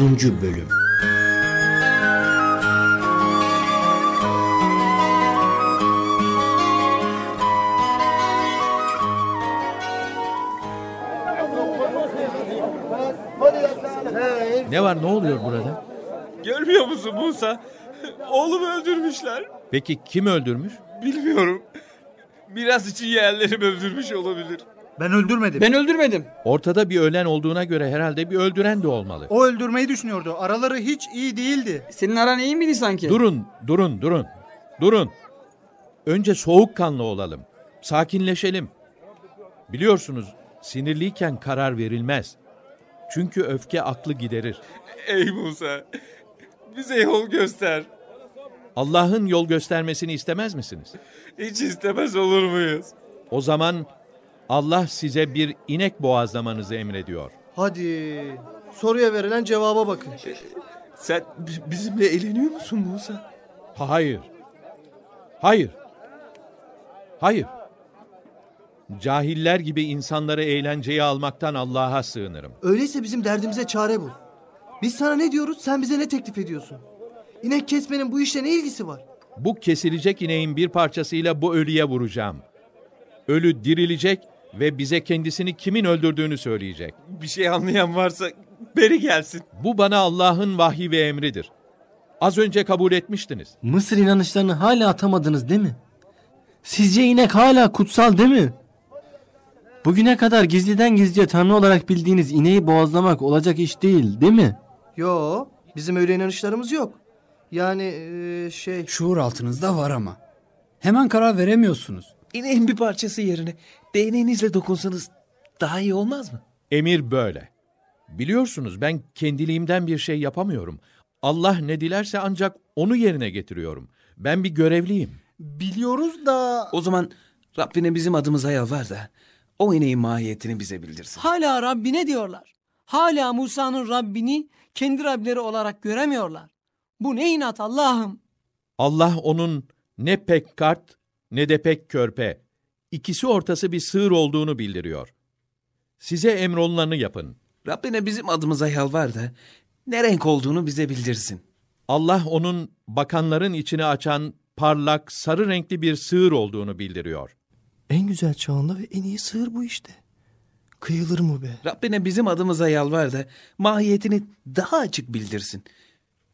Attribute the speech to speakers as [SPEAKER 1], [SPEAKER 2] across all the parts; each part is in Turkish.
[SPEAKER 1] Bölüm
[SPEAKER 2] Ne var ne oluyor burada?
[SPEAKER 3] Görmüyor musun Musa? Oğlumu öldürmüşler.
[SPEAKER 2] Peki kim öldürmüş?
[SPEAKER 3] Bilmiyorum. Miras için yeğenlerim öldürmüş olabilir.
[SPEAKER 4] Ben öldürmedim.
[SPEAKER 5] Ben öldürmedim.
[SPEAKER 2] Ortada bir ölen olduğuna göre herhalde bir öldüren de olmalı.
[SPEAKER 4] O öldürmeyi düşünüyordu. Araları hiç iyi değildi.
[SPEAKER 5] Senin aran iyi miydi sanki?
[SPEAKER 2] Durun, durun, durun. Durun. Önce soğukkanlı olalım. Sakinleşelim. Biliyorsunuz sinirliyken karar verilmez. Çünkü öfke aklı giderir.
[SPEAKER 3] Ey Musa. Bize yol göster.
[SPEAKER 2] Allah'ın yol göstermesini istemez misiniz?
[SPEAKER 3] Hiç istemez olur muyuz?
[SPEAKER 2] O zaman Allah size bir inek boğazlamanızı emrediyor.
[SPEAKER 6] Hadi. Soruya verilen cevaba bakın.
[SPEAKER 3] Sen b- bizimle eğleniyor musun Musa?
[SPEAKER 2] Hayır. Hayır. Hayır. Cahiller gibi insanları eğlenceye almaktan Allah'a sığınırım.
[SPEAKER 6] Öyleyse bizim derdimize çare bul. Biz sana ne diyoruz, sen bize ne teklif ediyorsun? İnek kesmenin bu işle ne ilgisi var?
[SPEAKER 2] Bu kesilecek ineğin bir parçasıyla bu ölüye vuracağım. Ölü dirilecek ve bize kendisini kimin öldürdüğünü söyleyecek.
[SPEAKER 3] Bir şey anlayan varsa beri gelsin.
[SPEAKER 2] Bu bana Allah'ın vahyi ve emridir. Az önce kabul etmiştiniz.
[SPEAKER 1] Mısır inanışlarını hala atamadınız değil mi? Sizce inek hala kutsal değil mi? Bugüne kadar gizliden gizliye tanrı olarak bildiğiniz ineği boğazlamak olacak iş değil değil mi?
[SPEAKER 6] Yo, bizim öyle inanışlarımız yok. Yani eee, şey...
[SPEAKER 7] Şuur altınızda var ama. Hemen karar veremiyorsunuz.
[SPEAKER 3] İneğin bir parçası yerine değneğinizle dokunsanız daha iyi olmaz mı?
[SPEAKER 2] Emir böyle. Biliyorsunuz ben kendiliğimden bir şey yapamıyorum. Allah ne dilerse ancak onu yerine getiriyorum. Ben bir görevliyim.
[SPEAKER 4] Biliyoruz da...
[SPEAKER 8] O zaman Rabbine bizim adımıza yalvar da o ineğin mahiyetini bize bildirsin.
[SPEAKER 9] Hala Rabbine diyorlar. Hala Musa'nın Rabbini kendi Rableri olarak göremiyorlar. Bu ne inat Allah'ım.
[SPEAKER 2] Allah onun ne pek kart ne de pek körpe, ikisi ortası bir sığır olduğunu bildiriyor. Size emrolunanı yapın.
[SPEAKER 8] Rabbine bizim adımıza yalvar da ne renk olduğunu bize bildirsin.
[SPEAKER 2] Allah onun bakanların içini açan parlak sarı renkli bir sığır olduğunu bildiriyor.
[SPEAKER 6] En güzel çağında ve en iyi sığır bu işte. Kıyılır mı be?
[SPEAKER 8] Rabbine bizim adımıza yalvar da mahiyetini daha açık bildirsin.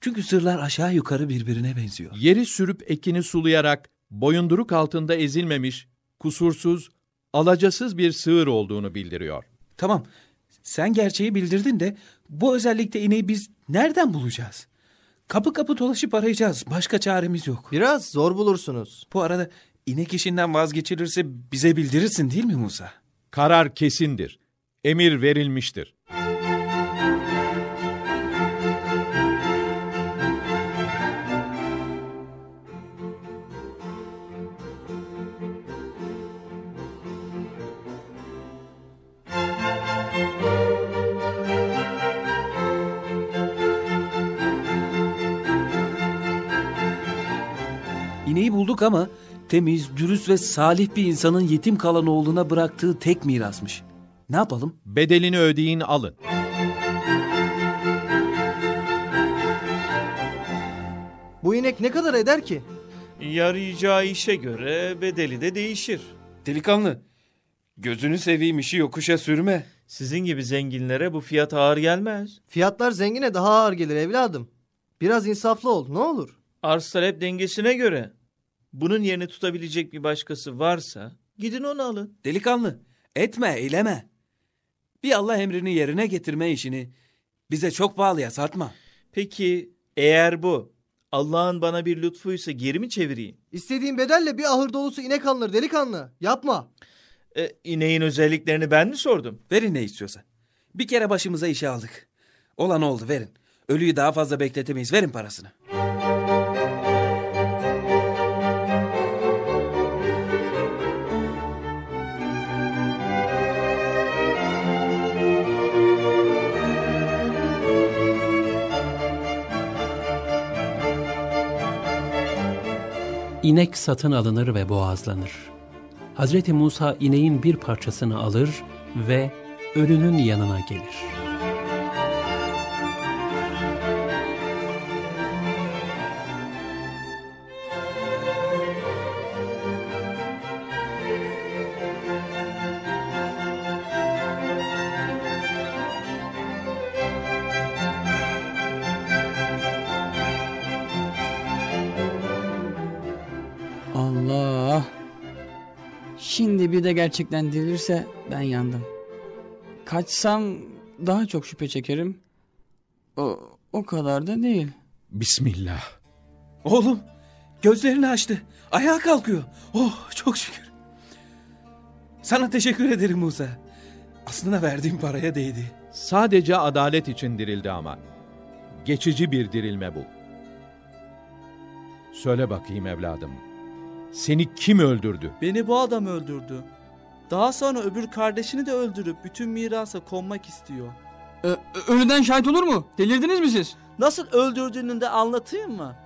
[SPEAKER 8] Çünkü sırlar aşağı yukarı birbirine benziyor.
[SPEAKER 2] Yeri sürüp ekini sulayarak boyunduruk altında ezilmemiş, kusursuz, alacasız bir sığır olduğunu bildiriyor.
[SPEAKER 8] Tamam sen gerçeği bildirdin de bu özellikle ineği biz nereden bulacağız? Kapı kapı dolaşıp arayacağız. Başka çaremiz yok.
[SPEAKER 6] Biraz zor bulursunuz.
[SPEAKER 8] Bu arada inek işinden vazgeçilirse bize bildirirsin değil mi Musa?
[SPEAKER 2] Karar kesindir. Emir verilmiştir.
[SPEAKER 8] Bulduk ama temiz, dürüst ve salih bir insanın yetim kalan oğluna bıraktığı tek mirasmış. Ne yapalım?
[SPEAKER 2] Bedelini ödeyin alın.
[SPEAKER 6] Bu inek ne kadar eder ki?
[SPEAKER 3] Yarayacağı işe göre bedeli de değişir.
[SPEAKER 8] Delikanlı, gözünü seveyim işi yokuşa sürme.
[SPEAKER 3] Sizin gibi zenginlere bu fiyat ağır gelmez.
[SPEAKER 6] Fiyatlar zengine daha ağır gelir evladım. Biraz insaflı ol ne olur.
[SPEAKER 3] Arz talep dengesine göre. Bunun yerini tutabilecek bir başkası varsa gidin onu alın.
[SPEAKER 8] Delikanlı, etme, eyleme. Bir Allah emrini yerine getirme işini bize çok pahalıya satma.
[SPEAKER 3] Peki eğer bu Allah'ın bana bir lütfuysa geri mi çevireyim?
[SPEAKER 6] İstediğin bedelle bir ahır dolusu inek alınır delikanlı. Yapma.
[SPEAKER 3] E, ineğin özelliklerini ben mi sordum?
[SPEAKER 8] Verin ne istiyorsa. Bir kere başımıza işe aldık. Olan oldu verin. Ölüyü daha fazla bekletemeyiz. Verin parasını.
[SPEAKER 10] İnek satın alınır ve boğazlanır. Hazreti Musa ineğin bir parçasını alır ve ölünün yanına gelir.
[SPEAKER 5] Şimdi bir de gerçekten dirilirse ben yandım. Kaçsam daha çok şüphe çekerim. O, o kadar da değil.
[SPEAKER 2] Bismillah.
[SPEAKER 8] Oğlum gözlerini açtı. Ayağa kalkıyor. Oh çok şükür. Sana teşekkür ederim Musa. Aslında verdiğim paraya değdi.
[SPEAKER 2] Sadece adalet için dirildi ama. Geçici bir dirilme bu. Söyle bakayım evladım. Seni kim öldürdü?
[SPEAKER 11] Beni bu adam öldürdü. Daha sonra öbür kardeşini de öldürüp bütün mirasa konmak istiyor.
[SPEAKER 5] Ö- ölüden şahit olur mu? Delirdiniz mi siz?
[SPEAKER 11] Nasıl öldürdüğünü de anlatayım mı?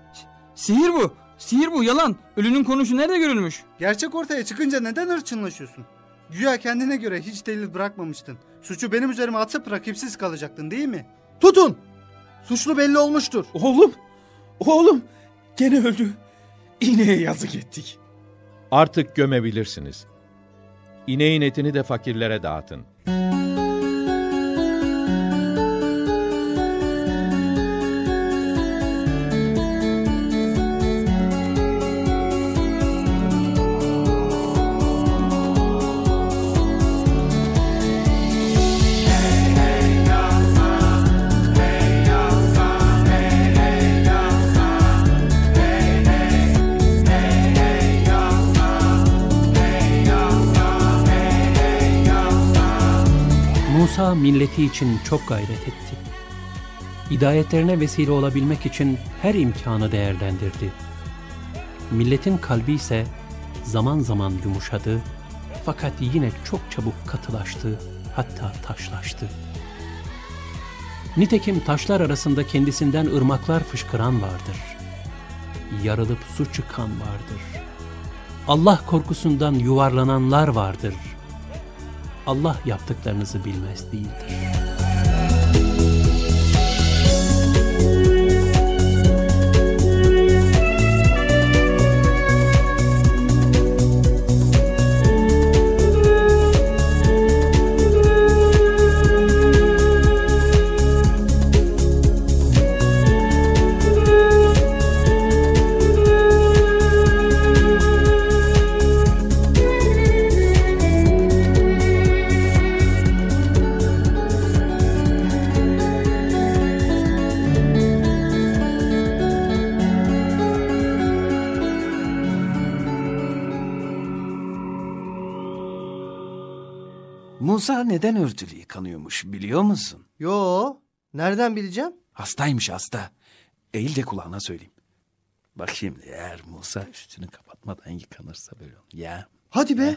[SPEAKER 5] Sihir bu. Sihir bu yalan. Ölünün konuşu nerede görülmüş?
[SPEAKER 4] Gerçek ortaya çıkınca neden hırçınlaşıyorsun? Güya kendine göre hiç delil bırakmamıştın. Suçu benim üzerime atıp rakipsiz kalacaktın değil mi?
[SPEAKER 6] Tutun! Suçlu belli olmuştur.
[SPEAKER 8] Oğlum, oğlum gene öldü. İneğe yazık ettik.
[SPEAKER 2] Artık gömebilirsiniz. İneğin etini de fakirlere dağıtın.
[SPEAKER 10] Milleti için çok gayret etti. Hidayetlerine vesile olabilmek için her imkanı değerlendirdi. Milletin kalbi ise zaman zaman yumuşadı fakat yine çok çabuk katılaştı hatta taşlaştı. Nitekim taşlar arasında kendisinden ırmaklar fışkıran vardır. Yarılıp su çıkan vardır. Allah korkusundan yuvarlananlar vardır. Allah yaptıklarınızı bilmez değildir.
[SPEAKER 8] Musa neden örtülü yıkanıyormuş biliyor musun?
[SPEAKER 6] Yo, nereden bileceğim?
[SPEAKER 8] Hastaymış hasta. Eğil de kulağına söyleyeyim. Bak şimdi eğer Musa üstünü kapatmadan yıkanırsa böyle olur. Ya.
[SPEAKER 6] Hadi be.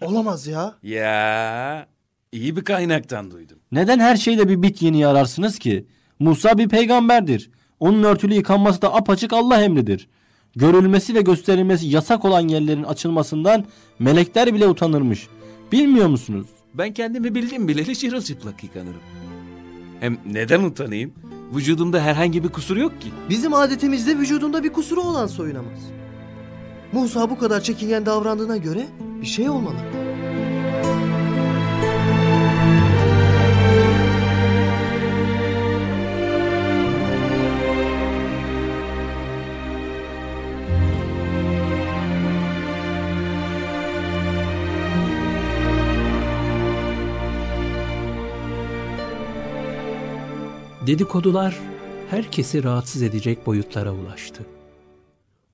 [SPEAKER 6] Olamaz ya.
[SPEAKER 8] Ya. İyi bir kaynaktan duydum.
[SPEAKER 1] Neden her şeyde bir bit yeni ararsınız ki? Musa bir peygamberdir. Onun örtülü yıkanması da apaçık Allah emridir. Görülmesi ve gösterilmesi yasak olan yerlerin açılmasından melekler bile utanırmış. Bilmiyor musunuz?
[SPEAKER 8] Ben kendimi bildim bileli çırılçıplak yıkanırım. Hem neden utanayım? Vücudumda herhangi bir kusur yok ki.
[SPEAKER 6] Bizim adetimizde vücudunda bir kusuru olan soyunamaz. Musa bu kadar çekingen davrandığına göre bir şey olmalı.
[SPEAKER 10] Dedikodular herkesi rahatsız edecek boyutlara ulaştı.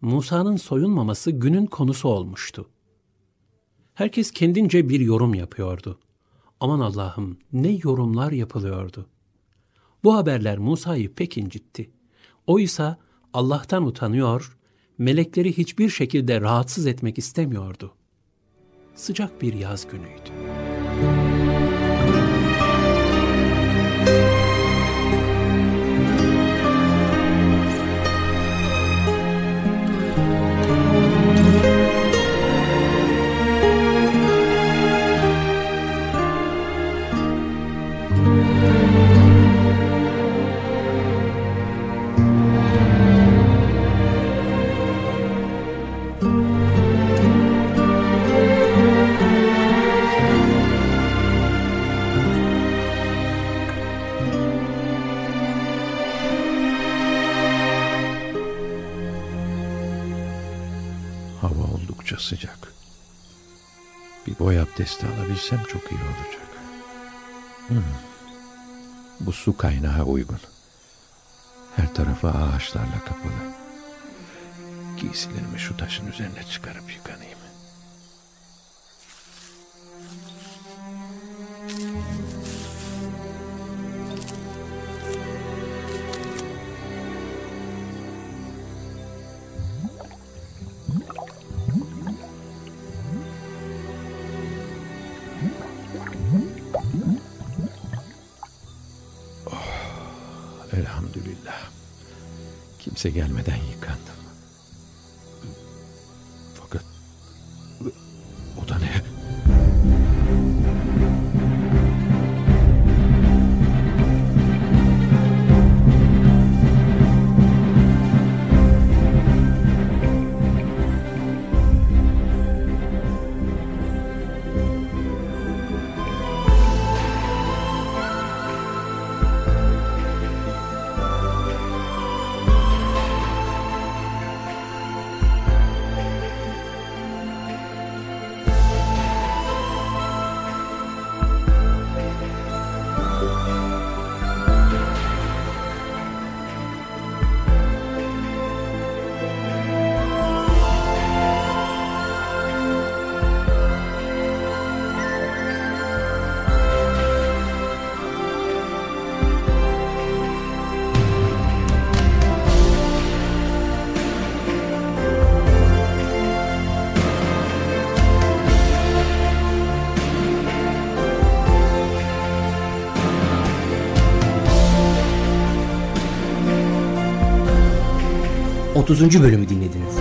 [SPEAKER 10] Musa'nın soyunmaması günün konusu olmuştu. Herkes kendince bir yorum yapıyordu. Aman Allah'ım ne yorumlar yapılıyordu. Bu haberler Musa'yı pek incitti. Oysa Allah'tan utanıyor, melekleri hiçbir şekilde rahatsız etmek istemiyordu. Sıcak bir yaz günüydü.
[SPEAKER 2] Abdesti alabilsem çok iyi olacak. Hmm. Bu su kaynağı uygun. Her tarafı ağaçlarla kapalı. Giysilerimi şu taşın üzerine çıkarıp yıkanayım. Kimse gelmeden yıkandım.
[SPEAKER 12] 30. bölümü dinlediniz.